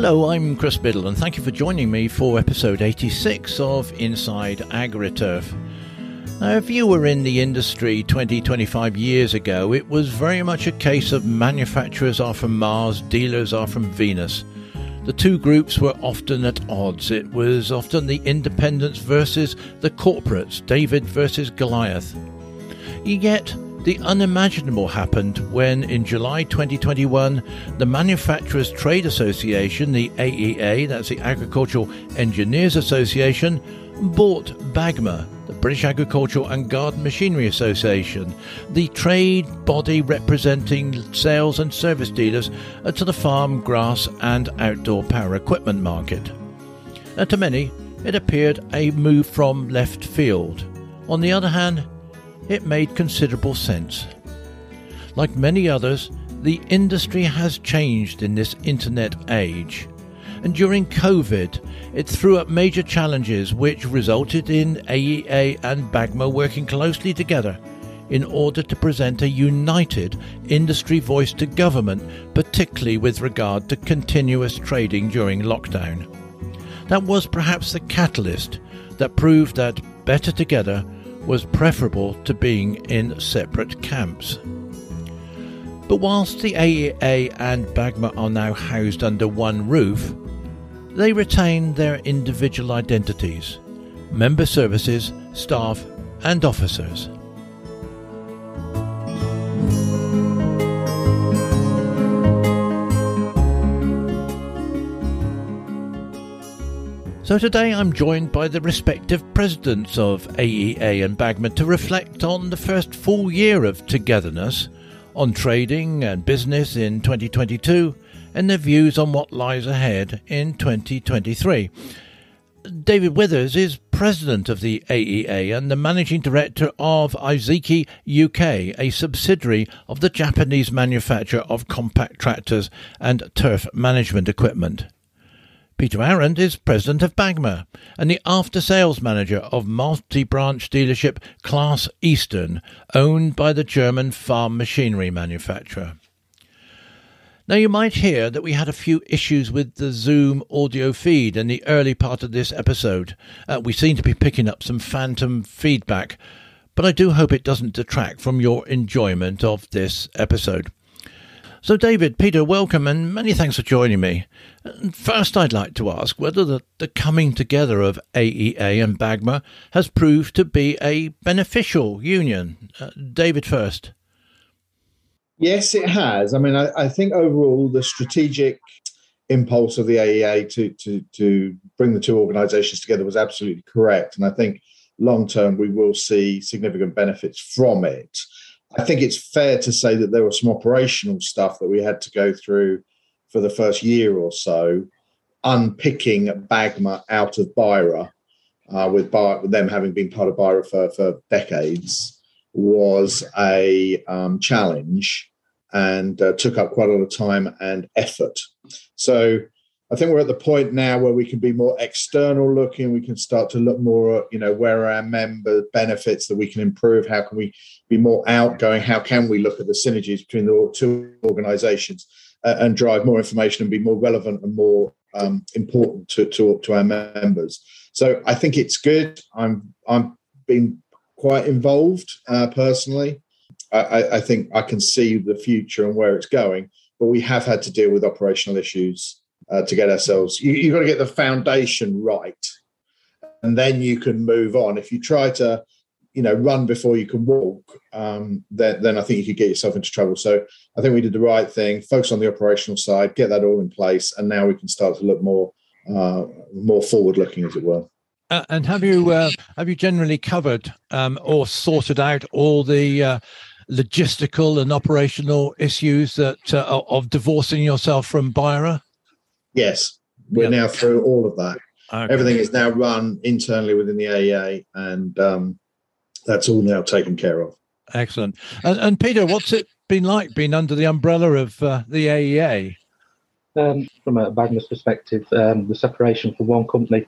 Hello, I'm Chris Biddle, and thank you for joining me for episode 86 of Inside AgriTurf. Now, if you were in the industry 20, 25 years ago, it was very much a case of manufacturers are from Mars, dealers are from Venus. The two groups were often at odds. It was often the independents versus the corporates, David versus Goliath. Yet, the unimaginable happened when, in July 2021, the Manufacturers Trade Association, the AEA, that's the Agricultural Engineers Association, bought BAGMA, the British Agricultural and Garden Machinery Association, the trade body representing sales and service dealers to the farm, grass, and outdoor power equipment market. To many, it appeared a move from left field. On the other hand, it made considerable sense. Like many others, the industry has changed in this internet age. And during COVID, it threw up major challenges which resulted in AEA and BAGMA working closely together in order to present a united industry voice to government, particularly with regard to continuous trading during lockdown. That was perhaps the catalyst that proved that better together was preferable to being in separate camps. But whilst the AEA and BAGMA are now housed under one roof, they retain their individual identities, member services, staff, and officers. So today I'm joined by the respective presidents of AEA and BAGMA to reflect on the first full year of togetherness, on trading and business in 2022, and their views on what lies ahead in 2023. David Withers is president of the AEA and the managing director of Iseki UK, a subsidiary of the Japanese manufacturer of compact tractors and turf management equipment. Peter Arendt is president of Bagma and the after sales manager of multi branch dealership Claas Eastern, owned by the German farm machinery manufacturer. Now, you might hear that we had a few issues with the Zoom audio feed in the early part of this episode. Uh, we seem to be picking up some phantom feedback, but I do hope it doesn't detract from your enjoyment of this episode. So, David, Peter, welcome and many thanks for joining me. First, I'd like to ask whether the, the coming together of AEA and BAGMA has proved to be a beneficial union. Uh, David, first. Yes, it has. I mean, I, I, think overall the strategic impulse of the AEA to, to, to bring the two organisations together was absolutely correct. And I think long term we will see significant benefits from it. I think it's fair to say that there was some operational stuff that we had to go through for the first year or so, unpicking Bagma out of BIRA, uh, with, with them having been part of BIRA for, for decades, was a um, challenge and uh, took up quite a lot of time and effort. So I think we're at the point now where we can be more external looking. We can start to look more, at, you know, where are our member benefits that we can improve? How can we be more outgoing? How can we look at the synergies between the two organisations uh, and drive more information and be more relevant and more um, important to, to to our members? So I think it's good. I'm I'm being quite involved uh, personally. I, I think I can see the future and where it's going, but we have had to deal with operational issues uh, to get ourselves. You, you've got to get the foundation right, and then you can move on. If you try to, you know, run before you can walk, um, then then I think you could get yourself into trouble. So I think we did the right thing. Focus on the operational side, get that all in place, and now we can start to look more uh, more forward looking, as it were. Uh, and have you uh, have you generally covered um, or sorted out all the uh, logistical and operational issues that uh, of divorcing yourself from BIRA? Yes, we're yep. now through all of that. Okay. Everything is now run internally within the AEA, and um, that's all now taken care of. Excellent. And, and, Peter, what's it been like being under the umbrella of uh, the AEA? Um, from a Bagma's perspective, um, the separation from one company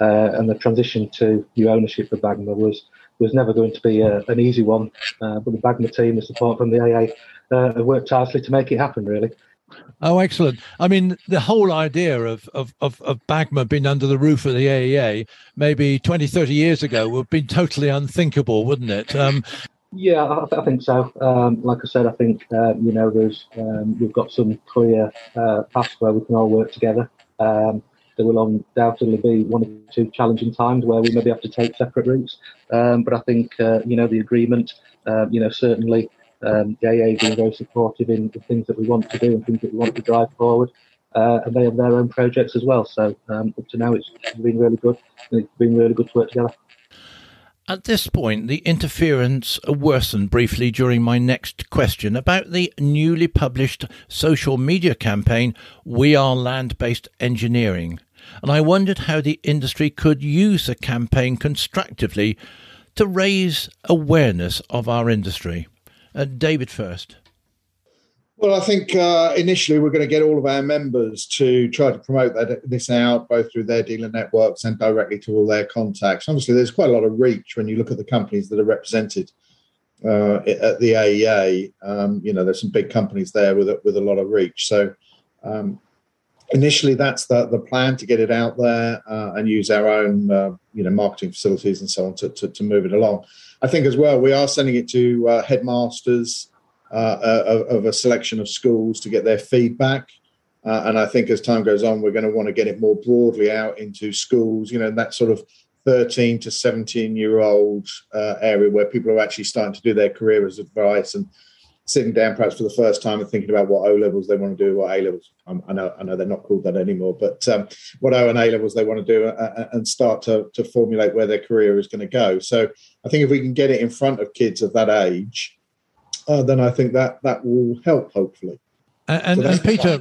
uh, and the transition to new ownership of Bagma was was never going to be a, uh, an easy one. Uh, but the Bagma team, the support from the AA, uh, have worked tirelessly to make it happen. Really, Oh, excellent. I mean, the whole idea of, of, of, of BAGMA being under the roof of the AEA maybe 20, 30 years ago would have been totally unthinkable, wouldn't it? Um, yeah, I, I, think so. Um, like I said, I think, uh, you know, there's um, we've got some clear uh, paths where we can all work together. Um, there will undoubtedly be one or two challenging times where we maybe have to take separate routes. Um, but I think, uh, you know, the agreement, uh, you know, certainly um, AA being very supportive in the things that we want to do and things that we want to drive forward. Uh, and they have their own projects as well. So um, up to now, it's been really good. It's been really good to work together. At this point, the interference worsened briefly during my next question about the newly published social media campaign, We Are Land Based Engineering. And I wondered how the industry could use the campaign constructively to raise awareness of our industry. Uh, David first. Well, I think uh, initially we're going to get all of our members to try to promote that, this out, both through their dealer networks and directly to all their contacts. Obviously, there's quite a lot of reach when you look at the companies that are represented uh, at the AEA. Um, you know, there's some big companies there with a, with a lot of reach. So um, initially, that's the, the plan to get it out there uh, and use our own, uh, you know, marketing facilities and so on to, to, to, move it along. I think as well, we are sending it to uh, headmasters uh, of, of, a selection of schools to get their feedback. Uh, and I think as time goes on, we're going to want to get it more broadly out into schools, you know, that sort of 13 to 17 year old uh, area where people are actually starting to do their career as advice and sitting down perhaps for the first time and thinking about what O levels they want to do, what A levels. Um, I know I know they're not called that anymore, but um, what O and A levels they want to do uh, uh, and start to, to formulate where their career is going to go. So I think if we can get it in front of kids of that age, uh, then I think that that will help, hopefully. And, so and Peter,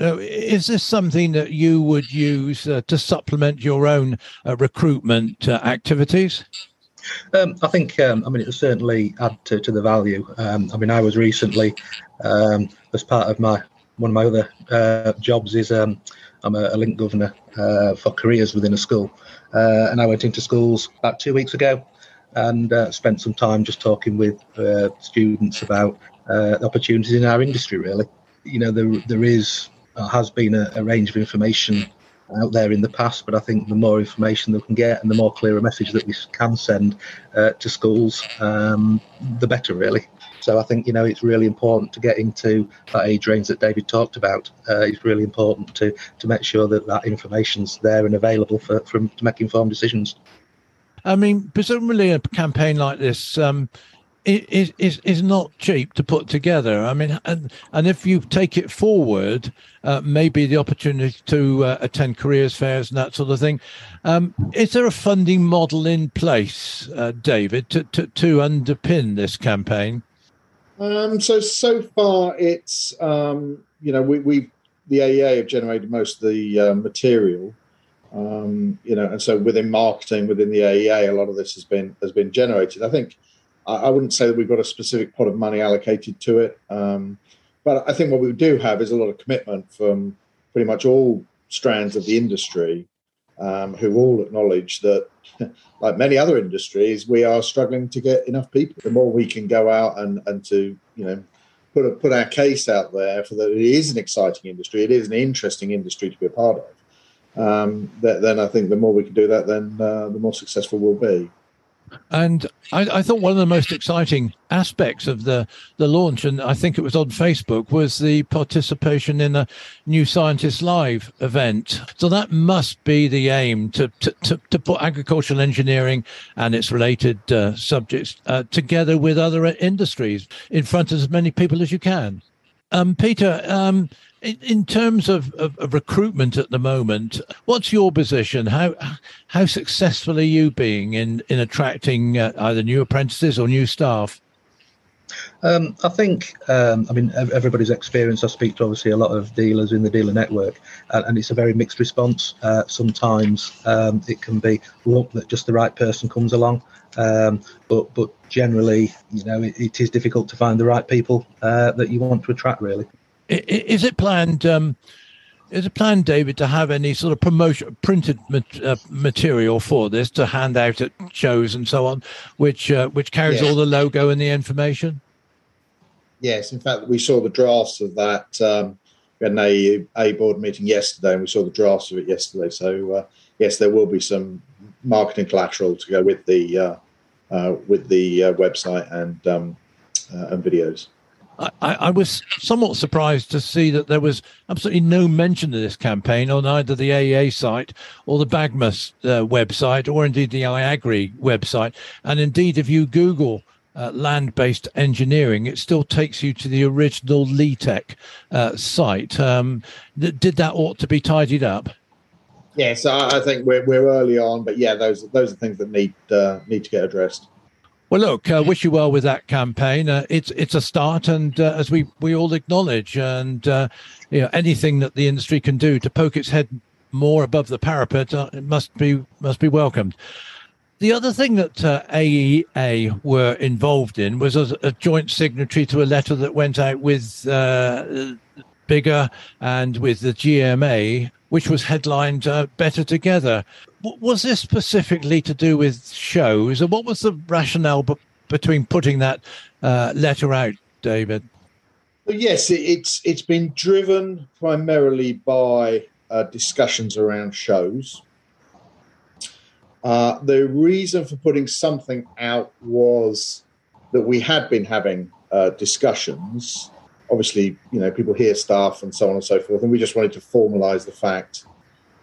uh, is this something that you would use uh, to supplement your own uh, recruitment uh, activities? Um, I think, um, I mean, it will certainly add to, to the value. Um, I mean, I was recently, um, as part of my one of my other uh, jobs is um, I'm a, a, link governor for careers within a school, and I went into schools about two weeks ago and uh, spent some time just talking with uh, students about uh, opportunities in our industry. Really, you know, there there is has been a, a, range of information out there in the past, but I think the more information that we can get and the more clear a message that we can send uh, to schools, um, the better, really. So I think you know it's really important to get into that age range that David talked about. Uh, it's really important to to make sure that that information's there and available for, for to make informed decisions. I mean, presumably a campaign like this um, is, is is not cheap to put together. I mean, and and if you take it forward, uh, maybe the opportunity to uh, attend careers fairs and that sort of thing. Um, is there a funding model in place, uh, David, to, to to underpin this campaign? Um, so so far, it's um, you know we we the AEA have generated most of the uh, material. Um, you know, and so within marketing, within the AEA, a lot of this has been has been generated. I think I, I wouldn't say that we've got a specific pot of money allocated to it, um, but I think what we do have is a lot of commitment from pretty much all strands of the industry, um, who all acknowledge that, like many other industries, we are struggling to get enough people. The more we can go out and and to you know put a, put our case out there for that it is an exciting industry, it is an interesting industry to be a part of um, then I think the more we can do that, then uh, the more successful we'll be. And I, I, thought one of the most exciting aspects of the, the launch, and I think it was on Facebook, was the participation in a New Scientist Live event. So that must be the aim to, to, to, to put agricultural engineering and its related uh, subjects uh, together with other industries in front of as many people as you can. Um, Peter, um, in, in terms of, of, of, recruitment at the moment, what's your position? How how successful are you being in in attracting uh, either new apprentices or new staff? Um, I think, um, I mean, everybody's experience. I speak to obviously a lot of dealers in the dealer network, and, and it's a very mixed response. Uh, sometimes um, it can be luck that just the right person comes along, um, but but generally, you know, it, it is difficult to find the right people uh, that you want to attract. Really. Is it planned? Um, is it planned, David, to have any sort of promotion printed uh, material for this to hand out at shows and so on, which uh, which carries all the logo and the information? Yes, in fact, we saw the drafts of that um, we had an A, A board meeting yesterday, and we saw the drafts of it yesterday. So uh, yes, there will be some marketing collateral to go with the uh, uh, with the uh, website and um, uh, and videos. I, I, was somewhat surprised to see that there was absolutely no mention of this campaign on either the AEA site or the Bagmas uh, website or indeed the IAgrE website. And indeed, if you Google uh, land-based engineering, it still takes you to the original LETEC uh, site. Um, th- did that ought to be tidied up? Yes, I, I think we're, we're early on, but yeah, those those are things that need uh, need to get addressed. Well, look, uh, wish you well with that campaign. Uh, it's it's a start, and uh, as we we all acknowledge, and uh, you know anything that the industry can do to poke its head more above the parapet, uh, it must be must be welcomed. The other thing that uh, AEA were involved in was a, a, joint signatory to a letter that went out with BIGGA and with the GMA, which was headlined "Better Together." was this specifically to do with shows, and what was the rationale b- between putting that uh, letter out, David? Well, yes, it, it's it's been driven primarily by uh, discussions around shows. Uh, the reason for putting something out was that we had been having uh, discussions. Obviously, you know, people hear stuff and so on and so forth, and we just wanted to formalise the fact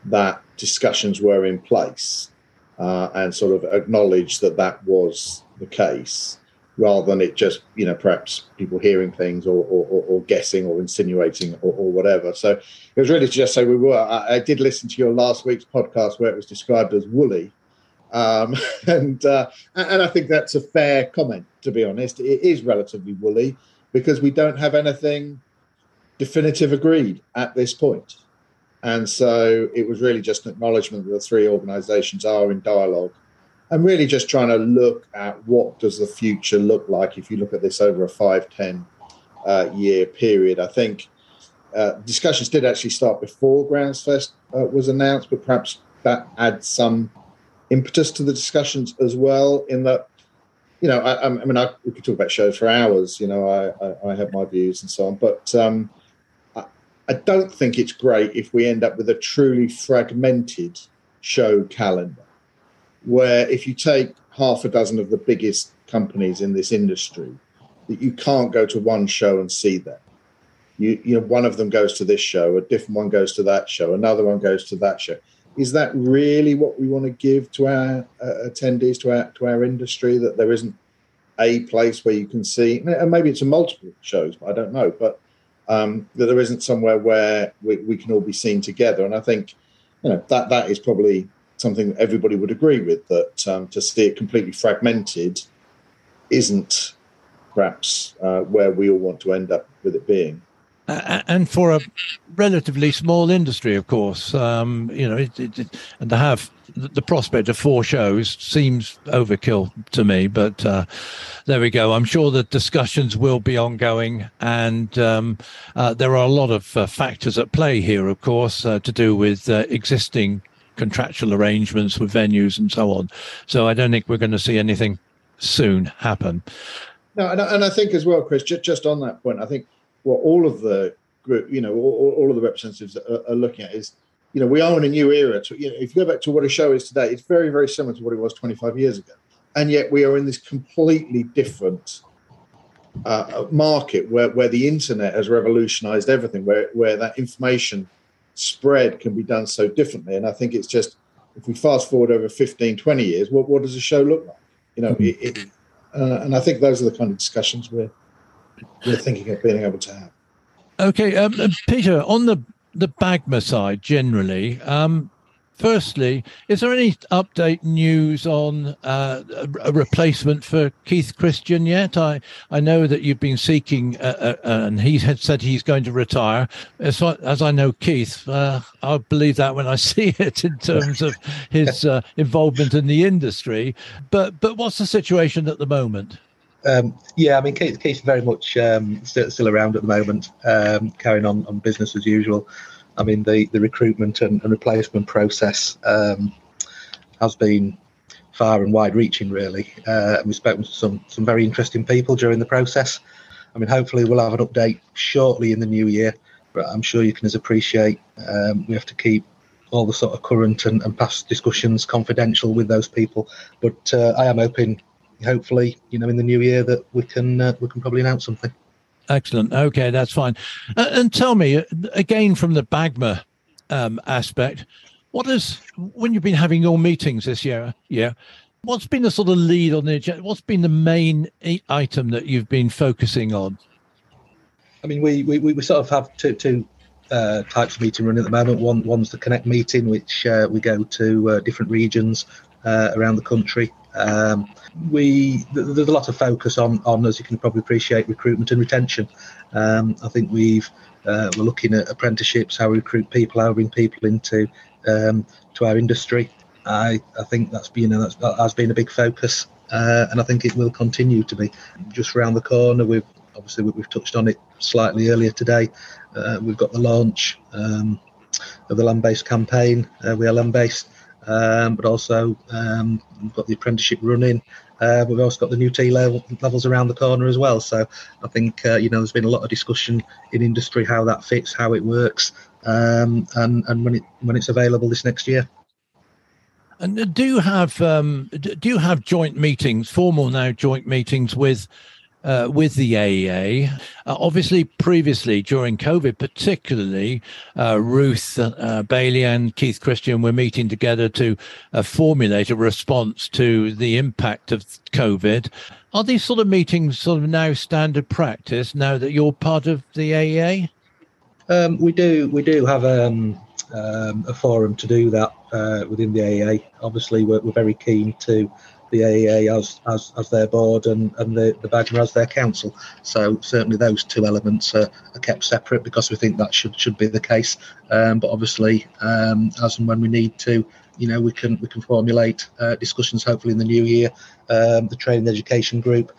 that discussions were in place uh, and sort of acknowledge that that was the case rather than it just, you know, perhaps people hearing things or, or, or guessing or insinuating or, or, whatever. So it was really to just say we were. I, I, did listen to your last week's podcast where it was described as woolly. Um, and uh, and I think that's a fair comment, to be honest. It is relatively woolly because we don't have anything definitive agreed at this point. And so it was really just an acknowledgement that the three organizations are in dialogue and really just trying to look at what does the future look like if you look at this over a five, 10 uh, year period. I think uh, discussions did actually start before Groundsfest uh, was announced, but perhaps that adds some impetus to the discussions as well in that you know, I, I mean, I, we could talk about shows for hours. You know, I, I, I have my views and so on, but um, I don't think it's great if we end up with a truly fragmented show calendar, where if you take half a dozen of the biggest companies in this industry, that you can't go to one show and see them. You, you know, one of them goes to this show, a different one goes to that show, another one goes to that show. Is that really what we want to give to our uh, attendees, to our to our industry? That there isn't a place where you can see, and maybe it's a multiple shows, but I don't know. But um, that there isn't somewhere where we, we, can all be seen together. And I think you know that that is probably something that everybody would agree with. That um, to see it completely fragmented isn't perhaps uh, where we all want to end up with it being. Uh, and for a relatively small industry, of course, um, you know, it, it, it, and to have the prospect of four shows seems overkill to me. But uh, there we go. I'm sure the discussions will be ongoing, and um, uh, there are a lot of uh, factors at play here, of course, uh, to do with uh, existing contractual arrangements with venues and so on. So I don't think we're going to see anything soon happen. No, and I, and I think as well, Chris, just, just on that point, I think what all of the group, you know, all, all of the representatives are, are looking at is you know, we are in a new era. To, you know, if you go back to what a show is today, it's very, very similar to what it was 25 years ago. And yet we are in this completely different uh, market where, where the internet has revolutionized everything, where, where that information spread can be done so differently. And I think it's just, if we fast forward over 15, 20 years, what, what does a show look like? You know, it, it, uh, and I think those are the kind of discussions we're, we're thinking of being able to have. Okay, um, Peter, on the the BAGMA side generally, um, firstly, is there any update news on uh, a, replacement for Keith Christian yet? I, I know that you've been seeking, uh, uh, and he had said he's going to retire. As, as I know Keith, uh, I'll believe that when I see it in terms of his uh, involvement in the industry. But but what's the situation at the moment? Um, yeah, I mean, Keith, Keith's very much um, still, still, around at the moment, um, carrying on on business as usual. I mean, the, the recruitment and, and replacement process um, has been far and wide reaching, really. Uh, we've spoken to some, some very interesting people during the process. I mean, hopefully, we'll have an update shortly in the new year but I'm sure you can as appreciate um, we have to keep all the sort of current and, and past discussions confidential with those people. But uh, I am hoping, hopefully, you know, in the new year that we can uh, we can probably announce something. Excellent. Okay, that's fine. Uh, and tell me again from the BAGMA um, aspect, what is when you've been having your meetings this year? Yeah, what's been the sort of lead on the agenda? What's been the main item that you've been focusing on? I mean, we we, we sort of have two two uh, types of meeting running at the moment. One one's the Connect meeting, which uh, we go to uh, different regions uh, around the country. Um, we there's a lot of focus on on as you can probably appreciate recruitment and retention. Um, I think we've uh, we're looking at apprenticeships, how we recruit people, how we bring people into um, to our industry. I, I think that's been that's, that has been a big focus, uh, and I think it will continue to be. Just around the corner, we've obviously we've touched on it slightly earlier today. Uh, we've got the launch um, of the land-based campaign. Uh, we are land-based, um, but also um, we've got the apprenticeship running. Uh, we've also got the new T level, levels around the corner as well. So I think uh, you know there's been a lot of discussion in industry how that fits, how it works, um, and and when it when it's available this next year. And do you have um, do you have joint meetings, formal now joint meetings with uh, with the AEA. Uh, obviously, previously during COVID, particularly, uh, Ruth uh, Bailey and Keith Christian were meeting together to uh, formulate a response to the impact of COVID. Are these sort of meetings sort of now standard practice now that you're part of the AEA? Um, we do. We do have um, um, a forum to do that uh, within the AEA. Obviously, we're, we're very keen to the AEA as as, as their board and, and the, the BAGMA as their council. So certainly those two elements are, are kept separate because we think that should should be the case. Um, but obviously, um, as and when we need to, you know, we can we can formulate uh, discussions. Hopefully in the new year, um, the training education group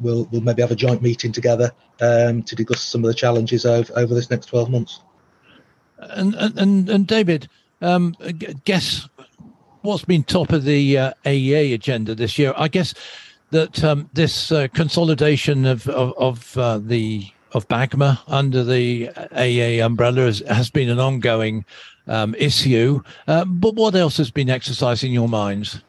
will will maybe have a joint meeting together um, to discuss some of the challenges over over this next twelve months. And and and David, um, guess what's been top of the uh, AEA agenda this year? I guess that um, this uh, consolidation of of, of uh, the of BAGMA under the AEA umbrella has, has been an ongoing um, issue. Um, but what else has been exercising your minds?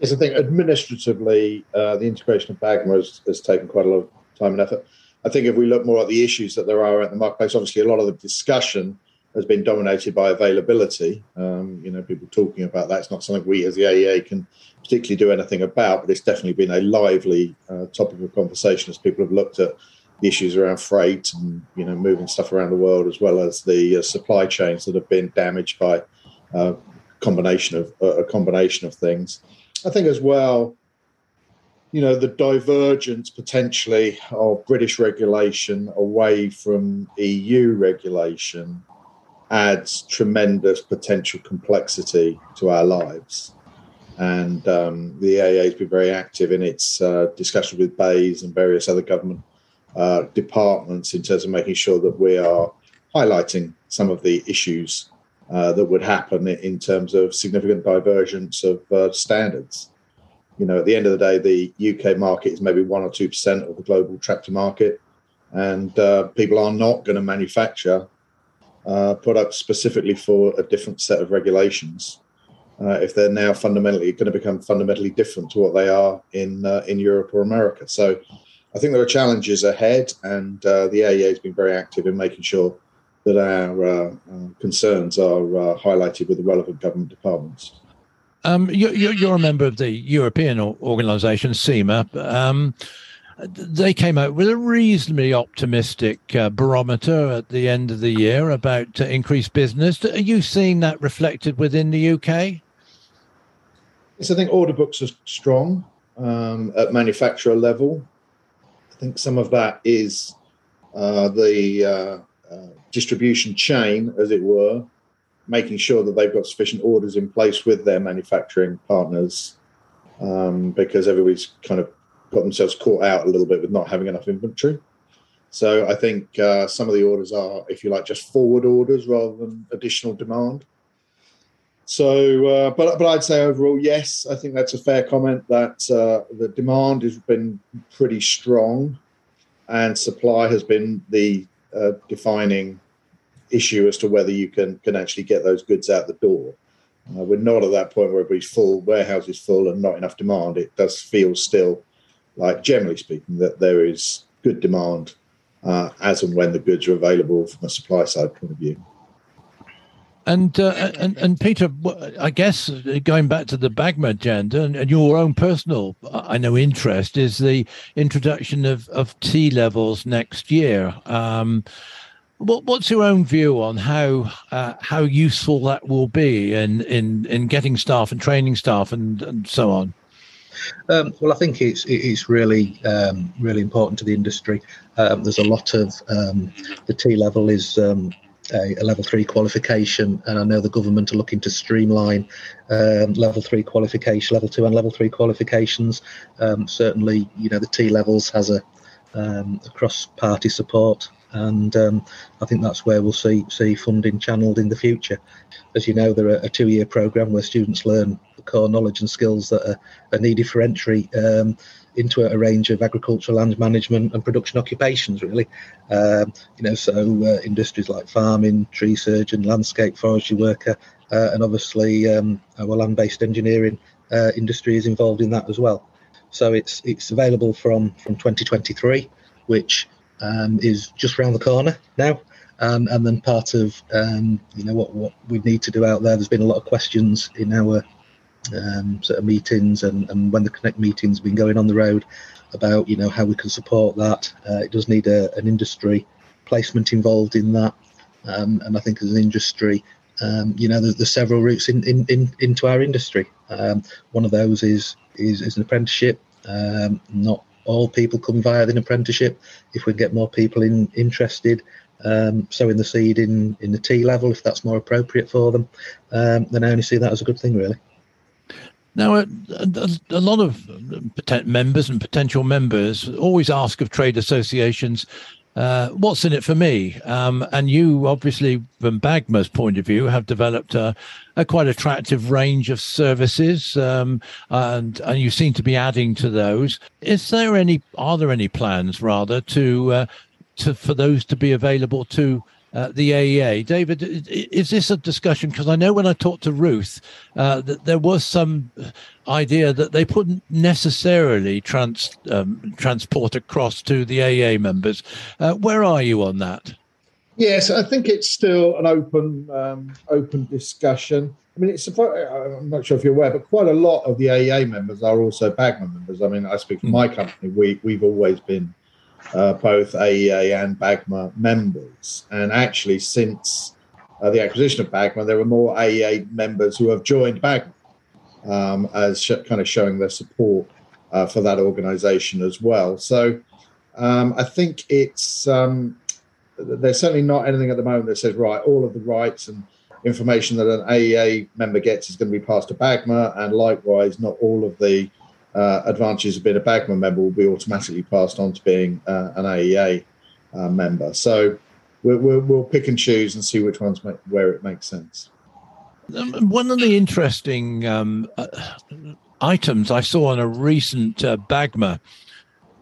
Yes, I think administratively, uh, the integration of BAGMA has, has taken quite a lot of time and effort. I think if we look more at the issues that there are at the marketplace, obviously a lot of the discussion has been dominated by availability. Um, you know, people talking about that. It's not something we as the AEA can particularly do anything about, but it's definitely been a lively uh, topic of conversation as people have looked at the issues around freight and you know moving stuff around the world, as well as the uh, supply chains that have been damaged by uh, combination of uh, a combination of things. I think as well. You know, the divergence potentially of British regulation away from EU regulation adds tremendous potential complexity to our lives. And um, the AEA has been very active in its uh, discussions with BEIS and various other government uh, departments in terms of making sure that we are highlighting some of the issues uh, that would happen in terms of significant divergence of uh, standards. You know, at the end of the day, the UK market is maybe one or two percent of the global tractor market, and uh, people are not going to manufacture uh, products specifically for a different set of regulations. Uh, if they're now fundamentally going to become fundamentally different to what they are in uh, in Europe or America, so I think there are challenges ahead, and uh, the AEA has been very active in making sure that our uh, concerns are highlighted with the relevant government departments. Um, you, are a member of the European organisation CEMA. Um, they came out with a reasonably optimistic uh, barometer at the end of the year about uh, increased business. Are you seeing that reflected within the UK? Yes, I think order books are strong um, at manufacturer level. I think some of that is uh, the uh, uh, distribution chain, as it were, making sure that they've got sufficient orders in place with their manufacturing partners um, because everybody's kind of got themselves caught out a little bit with not having enough inventory. So I think uh, some of the orders are, if you like, just forward orders rather than additional demand. So, uh, but but I'd say overall, yes, I think that's a fair comment. That uh, the demand has been pretty strong, and supply has been the uh, defining issue as to whether you can can actually get those goods out the door. Uh, we're not at that point where everybody's full, warehouses full, and not enough demand. It does feel still like, generally speaking, that there is good demand uh, as and when the goods are available from a supply side point of view. And, uh, and and Peter, I guess uh, going back to the BAGMA agenda and, and, your own personal, I know, interest is the introduction of, of T levels next year. Um, what, what's your own view on how uh, how useful that will be in, in, in getting staff and training staff and, and so on? Um, well, I think it's it's really um, really important to the industry. Um, there's a lot of um, the T level is um, a, a, level three qualification, and I know the government are looking to streamline um, level three qualification, level two and level three qualifications. Um, certainly, you know the T levels has a, um, a cross-party support, and um, I think that's where we'll see see funding channeled in the future. As you know, there are a two-year program where students learn core knowledge and skills that are, are needed for entry um, into a, range of agricultural land management and production occupations, really. Um, you know, so uh, industries like farming, tree surgeon, landscape forestry worker, uh, and obviously um, our land-based engineering uh, industry is involved in that as well. So it's it's available from from 2023, which um, is just around the corner now. Um, and then part of um, you know what what we need to do out there. There's been a lot of questions in our um, sort of meetings and, and when the Connect meetings have been going on the road about you know how we can support that. Uh, it does need a, an industry placement involved in that, um, and I think as an industry, um, you know, there's, there's several routes in, in, in, into our industry. Um, one of those is is, is an apprenticeship. Um, not all people come via an apprenticeship. If we get more people in interested, um, sowing the seed in in the T level, if that's more appropriate for them, um, then I only see that as a good thing, really. Now, a, a, a, lot of members and potential members always ask of trade associations, uh, what's in it for me? Um, and you, obviously, from BAGMA's point of view, have developed a, a quite attractive range of services, um, and, and you seem to be adding to those. Is there any? Are there any plans, rather, to uh, to for those to be available to uh, the AEA. David, is this a discussion? Because I know when I talked to Ruth, uh, that there was some idea that they couldn't necessarily trans, um, transport across to the AEA members. Uh, where are you on that? Yes, I think it's still an open um, open discussion. I mean, it's I'm not sure if you're aware, but quite a lot of the AEA members are also BAGMA members. I mean, I speak for hmm. my company. We we've always been uh, both AEA and BAGMA members. And actually, since uh, the acquisition of BAGMA, there are more AEA members who have joined BAGMA um, as sh- kind of showing their support uh, for that organization as well. So um, I think it's um, there's certainly not anything at the moment that says right all of the rights and information that an AEA member gets is going to be passed to BAGMA, and likewise, not all of the uh, advantages of being a BAGMA member will be automatically passed on to being uh, an AEA uh, member. So we'll, we'll, we'll, pick and choose and see which ones make, where it makes sense. Um, one of the interesting um, uh, items I saw on a recent uh, BAGMA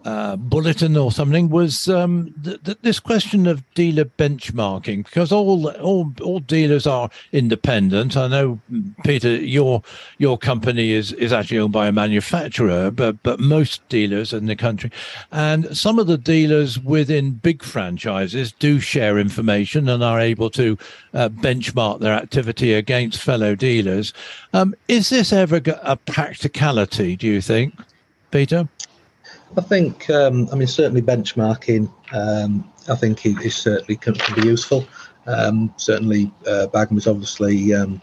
uh, bulletin or something was um, th- th- this question of dealer benchmarking because all all all dealers are independent. I know Peter, your your company is is actually owned by a manufacturer, but but most dealers in the country, and some of the dealers within big franchises do share information and are able to uh, benchmark their activity against fellow dealers. Um, is this ever a practicality? Do you think, Peter? I think, um, I mean, certainly benchmarking, um, I think is certainly can, can be useful. Um, certainly, uh, is obviously um,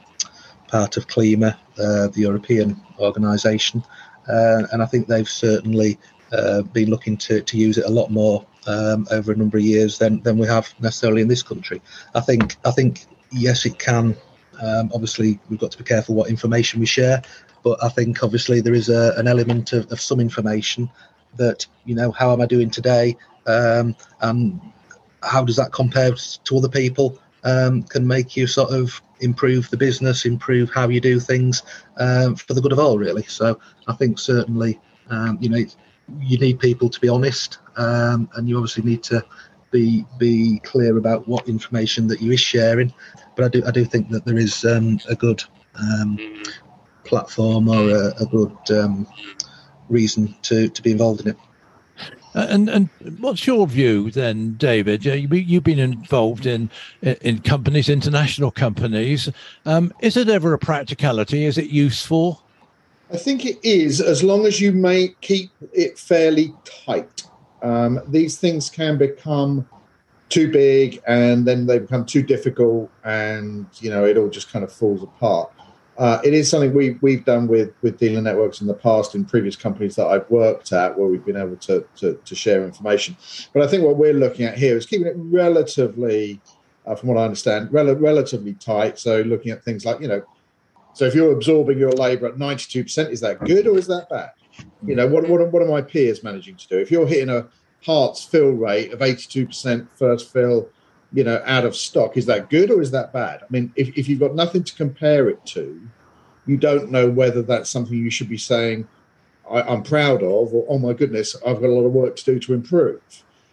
part of CLIMMAR, uh, the European organisation, uh, and I think they've certainly uh, been looking to, to use it a lot more um, over a number of years than, than we have necessarily in this country. I think, I think, yes, it can. Um, obviously, we've got to be careful what information we share, but I think obviously there is a, an element of, of some information that you know how am I doing today, um, and how does that compare to other people? Um, can make you sort of improve the business, improve how you do things um, for the good of all, really. So I think certainly, um, you know, you need people to be honest, um, and you obviously need to be be clear about what information that you is sharing. But I do I do think that there is um, a good um, platform or a, a good um, reason to, to be involved in it. Uh, and and what's your view then, David? You've been involved in in companies, international companies. Um, is it ever a practicality? Is it useful? I think it is, as long as you may keep it fairly tight. Um, these things can become too big, and then they become too difficult, and you know it all just kind of falls apart. Uh, it is something we, we've done with, with dealer networks in the past in previous companies that I've worked at where we've been able to, to, to share information. But I think what we're looking at here is keeping it relatively, uh, from what I understand, rel- relatively tight. So looking at things like, you know, so if you're absorbing your labour at 92%, is that good or is that bad? You know, what, what, what are my peers managing to do? If you're hitting a parts fill rate of 82% first fill, you know, out of stock. Is that good or is that bad? I mean, if, if you've got nothing to compare it to, you don't know whether that's something you should be saying, I, am proud of, or oh my goodness, I've got a lot of work to do to improve.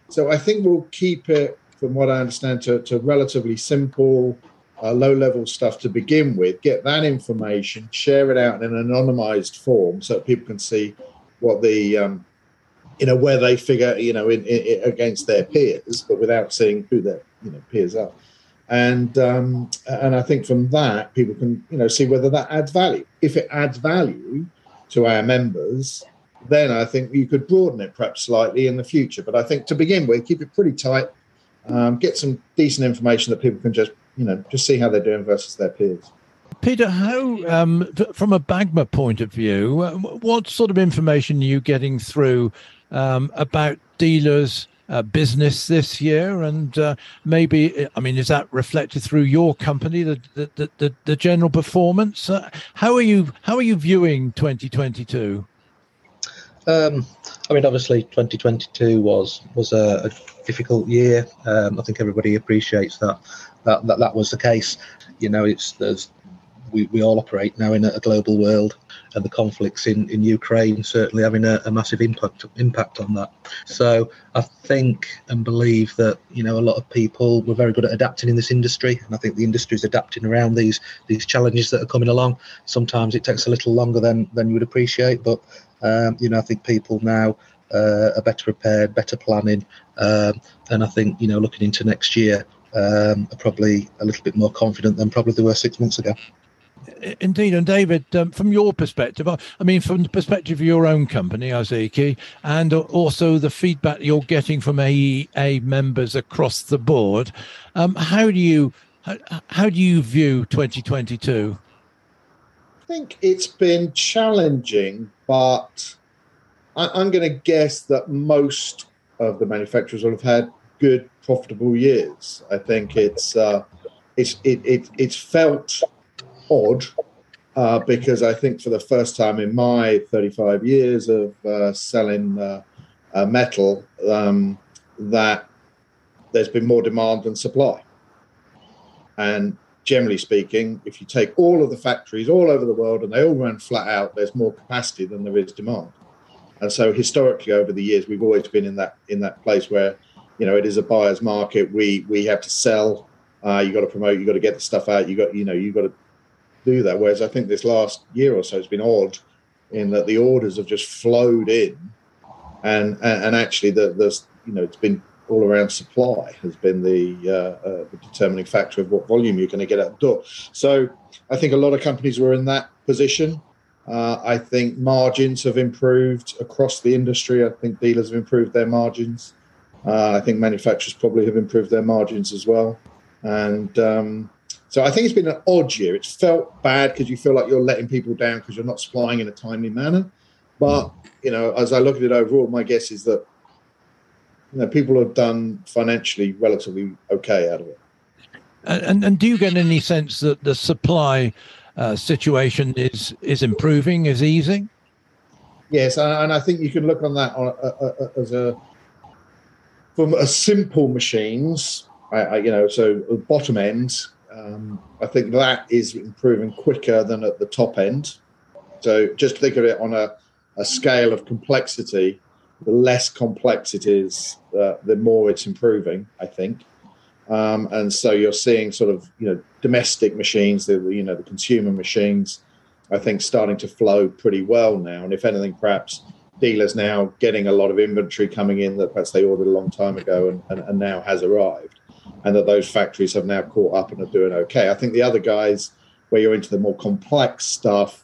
So I think we'll keep it, from what I understand, to, to relatively simple, uh, low level stuff to begin with. Get that information, share it out in an anonymized form so that people can see what the um, you know where they figure you know in, in, against their peers, but without seeing who their you know peers are. And um, and I think from that people can you know see whether that adds value. If it adds value to our members, then I think you could broaden it perhaps slightly in the future. But I think to begin with, keep it pretty tight. Um, get some decent information that people can just you know just see how they're doing versus their peers. Peter, how, um, from a BAGMA point of view, what sort of information are you getting through um, about dealers' uh, business this year, and uh, maybe I mean, is that reflected through your company, the the the, the general performance? Uh, how are you how are you viewing 2022? Um, I mean, obviously, 2022 was was a, a difficult year. Um, I think everybody appreciates that, that that that was the case. You know, it's there's we, we all operate now in a, a global world, and the conflicts in, in Ukraine certainly having a, a, massive impact impact on that. So I think and believe that you know a lot of people were very good at adapting in this industry, and I think the industry is adapting around these these challenges that are coming along. Sometimes it takes a little longer than than you would appreciate, but um, you know I think people now. Uh, are better prepared, better planning, um, and I think you know looking into next year, um, are probably a little bit more confident than probably they were six months ago. Indeed, and David, um, from your perspective, I mean, from the perspective of your own company, Iseki, and also the feedback you're getting from AEA members across the board, um, how do you how, how do you view 2022? I think it's been challenging, but I, am going to guess that most of the manufacturers will have had good, profitable years. I think it's uh, it's it, it it's felt odd uh, because I think for the first time in my 35 years of uh, selling uh, uh, metal, um, that there's been more demand than supply. And generally speaking, if you take all of the factories all over the world and they all run flat out, there's more capacity than there is demand. And so historically, over the years, we've always been in that in that place where, you know, it is a buyer's market. We we have to sell. Uh, you got to promote. You got to get the stuff out. You got you know you got to do that. Whereas I think this last year or so has been odd in that the orders have just flowed in, and and, actually the the you know it's been all around supply has been the, uh, uh, the determining factor of what volume you're going to get out the door. So I think a lot of companies were in that position. Uh, I think margins have improved across the industry. I think dealers have improved their margins. Uh, I think manufacturers probably have improved their margins as well. And um, so I think it's been an odd year. It's felt bad because you feel like you're letting people down because you're not supplying in a timely manner. But hmm. you know, as I look at it overall, my guess is that you know people have done financially relatively okay out of it. And and do you get any sense that the supply uh, situation is is improving, is easing? Yes, and I think you can look on that on a, a, a, as a from a simple machines. I, I, you know, so bottom end, um, I think that is improving quicker than at the top end. So just think of it on a, a scale of complexity. the less complex it is, uh, the more it's improving. I think, um, and so you're seeing sort of you know domestic machines, the you know the consumer machines, I think starting to flow pretty well now. And if anything, perhaps dealers now getting a lot of inventory coming in that perhaps they ordered a long time ago and, and, and now has arrived, and that those factories have now caught up and are doing okay. I think the other guys, where you're into the more complex stuff,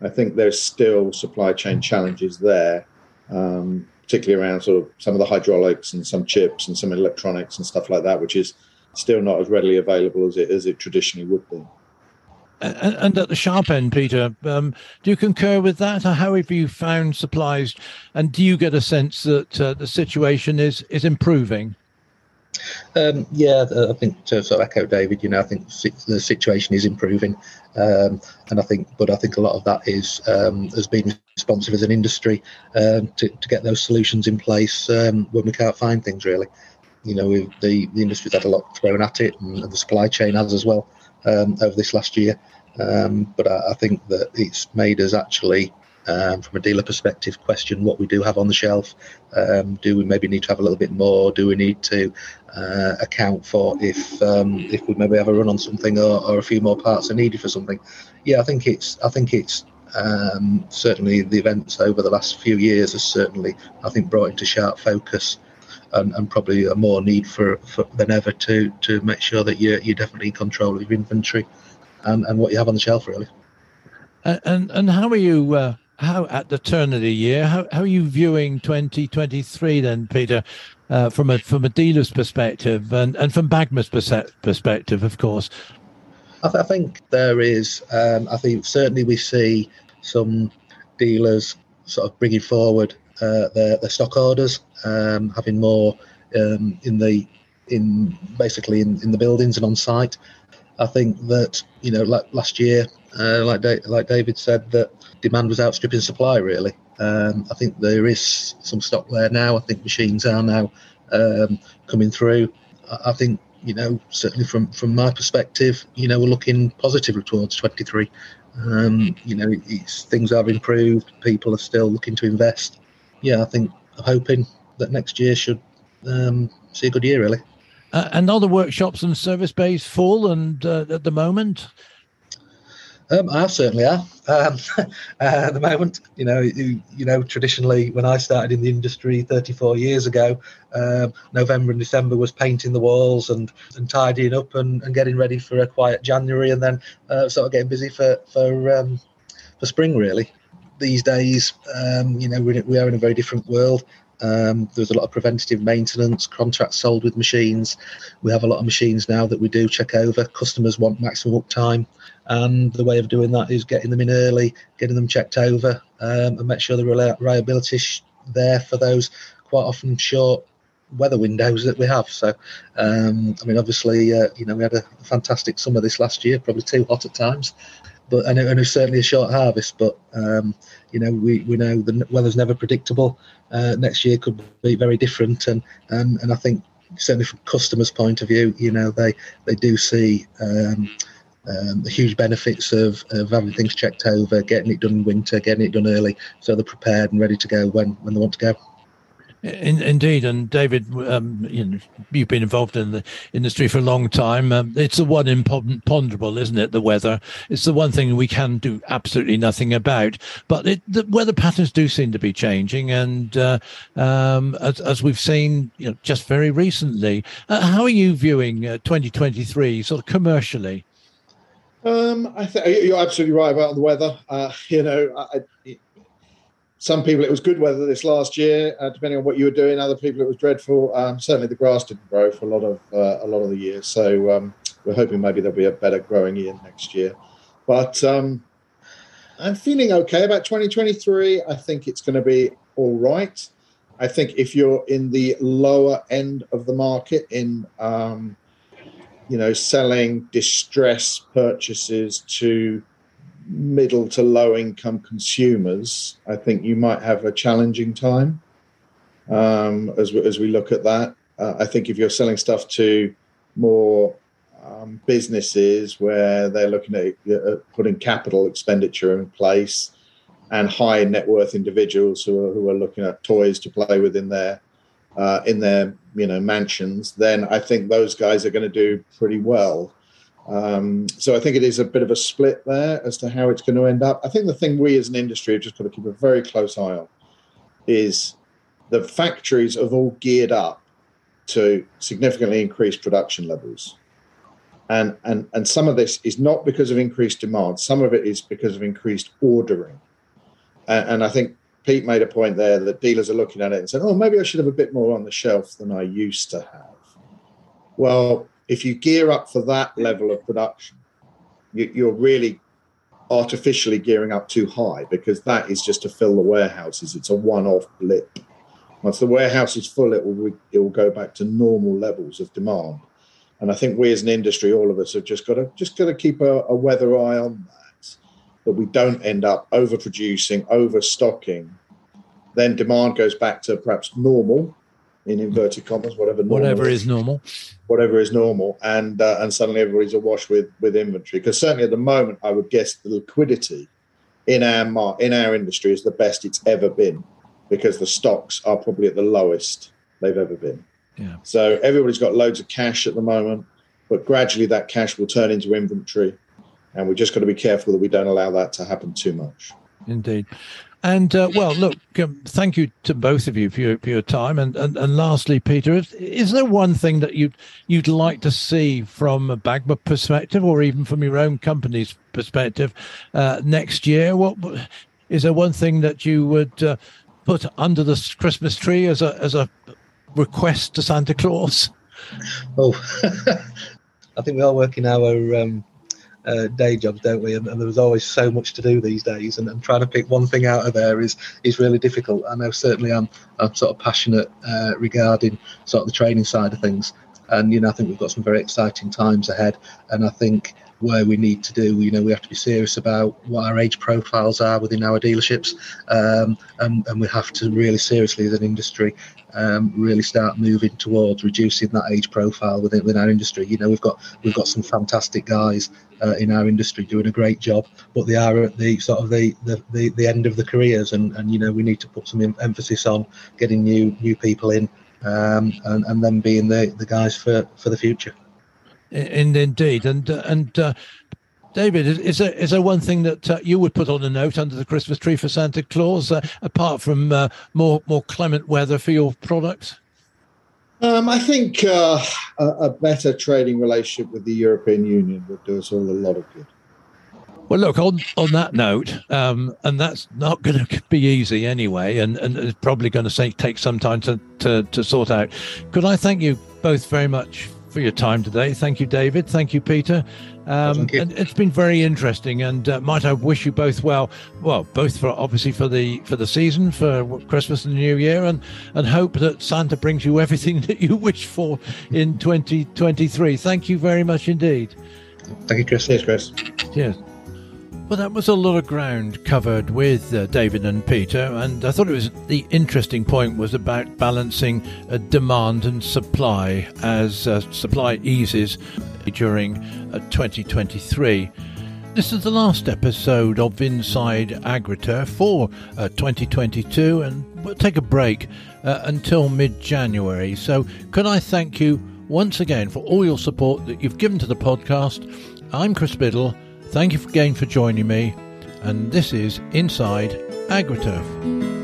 I think there's still supply chain challenges there. Um, particularly around sort of some of the hydraulics and some chips and some electronics and stuff like that, which is still not as readily available as it as it traditionally would be. And, and at the sharp end, Peter, um, do you concur with that? How have you found supplies, and do you get a sense that uh, the situation is is improving? Um, yeah, I think to sort of echo David, you know, I think the situation is improving, um, and I think, but I think a lot of that is um, has been responsive as an industry um, to, to get those solutions in place um, when we can't find things really. You know, the the industry's had a lot thrown at it, and, and the supply chain has as well um, over this last year. Um, but I, I, think that it's made us actually, um, from a dealer perspective, question what we do have on the shelf. Um, do we maybe need to have a little bit more? Do we need to uh, account for if um, if we maybe have a run on something or, or, a few more parts are needed for something? Yeah, I think it's I think it's um, certainly the events over the last few years has certainly I think brought into sharp focus and, and probably a more need for, for, than ever to to make sure that you're, you're definitely in control of your inventory and, and what you have on the shelf really. And and, and how are you? Uh, how at the turn of the year? How, how are you viewing 2023 then, Peter? Uh, from a from a dealer's perspective and, and from BAGMA's perspective, of course. I, th- I think there is. Um, I think certainly we see some dealers sort of bringing forward uh, their, their stock orders, um, having more um, in the in basically in, in the buildings and on site. I think that you know, like last year, uh, like da- like David said, that demand was outstripping supply. Really, um, I think there is some stock there now. I think machines are now um, coming through. I, I think you know, certainly from from my perspective, you know, we're looking positively towards 23. Um, you know, things have improved. People are still looking to invest yeah, I think I'm hoping that next year should um, see a good year, really. Uh, and are the workshops and service bays full and uh, at the moment? Um, I certainly are. Um, uh, at the moment, you know, you, you, know, traditionally when I started in the industry 34 years ago, um, November and December was painting the walls and, and tidying up and, and getting ready for a quiet January, and then uh, sort of getting busy for for um, for spring, really these days, um, you know, we, we are in a very different world. Um, there's a lot of preventative maintenance, contracts sold with machines. We have a lot of machines now that we do check over. Customers want maximum uptime, and the way of doing that is getting them in early, getting them checked over, um, and make sure the reliability is there for those quite often short weather windows that we have. So, um, I mean, obviously, uh, you know, we had a fantastic summer this last year, probably too hot at times but and, it, and it's certainly a short harvest. But um, you know, we, we know the weather's never predictable. Uh, next year could be very different, and and and I think certainly from customers' point of view, you know, they they do see. Um, um, the huge benefits of, of having things checked over, getting it done in winter, getting it done early, so they're prepared and ready to go when, when they want to go. In, indeed, and David, um, you know, you've been involved in the industry for a long time. Um, it's the one imponderable, isn't it? The weather. It's the one thing we can do absolutely nothing about. But it, the weather patterns do seem to be changing, and uh, um, as, as, we've seen, you know, just very recently. Uh, how are you viewing uh, 2023, sort of commercially? Um, I think you're absolutely right about the weather. Uh, you know, I, some people it was good weather this last year, uh, depending on what you were doing. Other people it was dreadful. Um, certainly, the grass didn't grow for a lot of uh, a lot of the year. So um, we're hoping maybe there'll be a better growing year next year. But um, I'm feeling okay about 2023. I think it's going to be all right. I think if you're in the lower end of the market in um, you know selling distress purchases to middle to low income consumers, I think you might have a challenging time um, as, we, as we look at that. Uh, I think if you're selling stuff to more um, businesses where they're looking at uh, putting capital expenditure in place, and high net worth individuals who are, who are looking at toys to play with in their uh, in their you know mansions, then I think those guys are going to do pretty well. Um, so I think it is a bit of a split there as to how it's going to end up. I think the thing we as an industry have just got to keep a very close eye on is the factories have all geared up to significantly increase production levels. And, and, and some of this is not because of increased demand, some of it is because of increased ordering. And, and I think Pete made a point there that dealers are looking at it and saying, oh, maybe I should have a bit more on the shelf than I used to have. Well, if you gear up for that level of production, you, are really artificially gearing up too high because that is just to fill the warehouses. It's a one-off blip. Once the warehouse is full, it will it will go back to normal levels of demand. And I think we as an industry, all of us, have just got to just got to keep a, a weather eye on that, that we don't end up overproducing, overstocking. Then demand goes back to perhaps normal, in inverted commas, whatever whatever is, is normal, whatever is normal, and uh, and suddenly everybody's awash with with inventory. Because certainly at the moment, I would guess the liquidity in our mar- in our industry is the best it's ever been, because the stocks are probably at the lowest they've ever been. Yeah. So everybody's got loads of cash at the moment, but gradually that cash will turn into inventory, and we've just got to be careful that we don't allow that to happen too much. Indeed. And uh, well, look, um, thank you to both of you for your, for your time. And, and and lastly, Peter, is, is there one thing that you'd you'd like to see from a BAGMA perspective, or even from your own company's perspective, uh, next year? What is there one thing that you would uh, put under the Christmas tree as a as a request to Santa Claus? Oh, I think we are working our um, uh, day jobs, don't we? And, and, there's always so much to do these days, and, and, trying to pick one thing out of there is is really difficult. I know certainly I'm I'm sort of passionate uh, regarding sort of the training side of things, and you know I think we've got some very exciting times ahead, and I think where we need to do. You know, we have to be serious about what our age profiles are within our dealerships, um, and, and, we have to really seriously, as an industry, um, really start moving towards reducing that age profile within, within our industry. You know, we've got we've got some fantastic guys uh, in our industry doing a great job, but they are at the sort of the the, the, the end of the careers, and, and you know we need to put some emphasis on getting new new people in, um, and and then being the the guys for for the future. And indeed, and uh, and uh, David, is there is there one thing that uh, you would put on a note under the Christmas tree for Santa Claus, uh, apart from uh, more more clement weather for your products? Um, I think uh, a, a, better trading relationship with the European Union would do us all a lot of good. Well, look on on that note, um, and that's not going to be easy anyway, and, and it's probably going to take some time to, to to sort out. Could I thank you both very much for your time today. Thank you, David. Thank you, Peter. Um, you. And it's been very interesting. And uh, might I wish you both well. Well, both for obviously for the for the season, for Christmas and the New Year, and and hope that Santa brings you everything that you wish for in 2023. Thank you very much indeed. Thank you, Chris. Cheers, Chris. Cheers. Well, that was a lot of ground covered with uh, David and Peter, and I thought it was the interesting point was about balancing uh, demand and supply as uh, supply eases during uh, 2023. This is the last episode of Inside AgriTurf for uh, 2022, and we'll take a break uh, until mid January. So, can I thank you once again for all your support that you've given to the podcast? I'm Chris Biddle Thank you again for joining me, and this is Inside AgriTurf.